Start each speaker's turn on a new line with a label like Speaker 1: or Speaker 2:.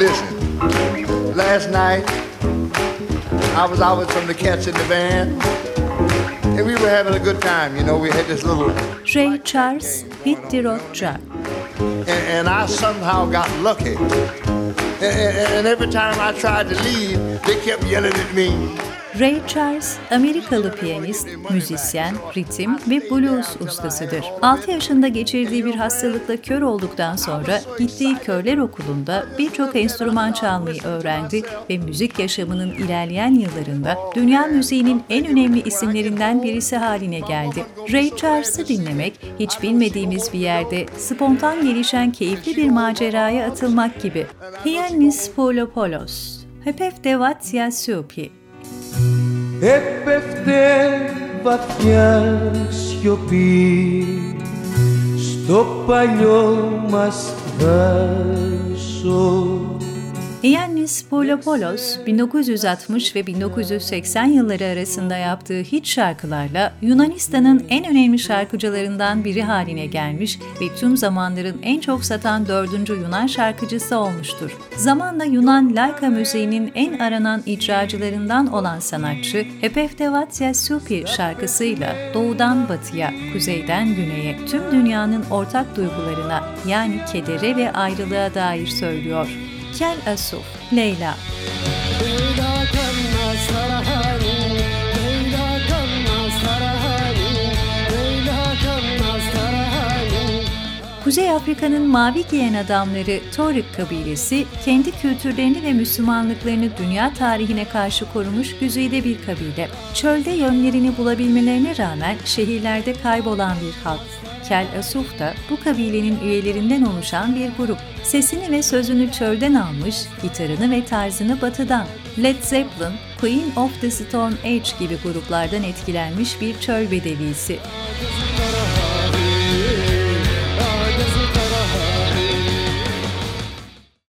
Speaker 1: Listen, last night I was out with some of the cats in the band, and we were having a good time. You know, we had this little,
Speaker 2: Ray Charles, Hit the Road
Speaker 1: and, and I somehow got lucky. And, every time I tried to leave, they kept yelling at me.
Speaker 2: Ray Charles, Amerikalı piyanist, müzisyen, ritim ve blues ustasıdır. 6 yaşında geçirdiği bir hastalıkla kör olduktan sonra gittiği körler okulunda birçok enstrüman çalmayı öğrendi ve müzik yaşamının ilerleyen yıllarında dünya müziğinin en önemli isimlerinden birisi haline geldi. Ray Charles'ı dinlemek, hiç bilmediğimiz bir yerde spontan gelişen keyifli bir maceraya atılmak gibi. Ποιο είναι ο Σφούλο Πολό,
Speaker 3: Πεπεύτε Βατσια Σιωπή. Πεπεύτε Βατσια Σιωπή, Στο παλιό μα δάσο.
Speaker 2: Yannis Polopoulos 1960 ve 1980 yılları arasında yaptığı hit şarkılarla Yunanistan'ın en önemli şarkıcılarından biri haline gelmiş ve tüm zamanların en çok satan dördüncü Yunan şarkıcısı olmuştur. Zamanla Yunan laika müziğinin en aranan icracılarından olan sanatçı Epeftevatsia Supi şarkısıyla doğudan batıya, kuzeyden güneye tüm dünyanın ortak duygularına yani kedere ve ayrılığa dair söylüyor. Kel Asuf, Leyla. Kuzey Afrika'nın mavi giyen adamları Torik kabilesi, kendi kültürlerini ve Müslümanlıklarını dünya tarihine karşı korumuş güzide bir kabile. Çölde yönlerini bulabilmelerine rağmen şehirlerde kaybolan bir halk. Kel Asuf da bu kabilenin üyelerinden oluşan bir grup. Sesini ve sözünü çölden almış, gitarını ve tarzını batıdan. Led Zeppelin, Queen of the Stone Age gibi gruplardan etkilenmiş bir çöl bedevisi.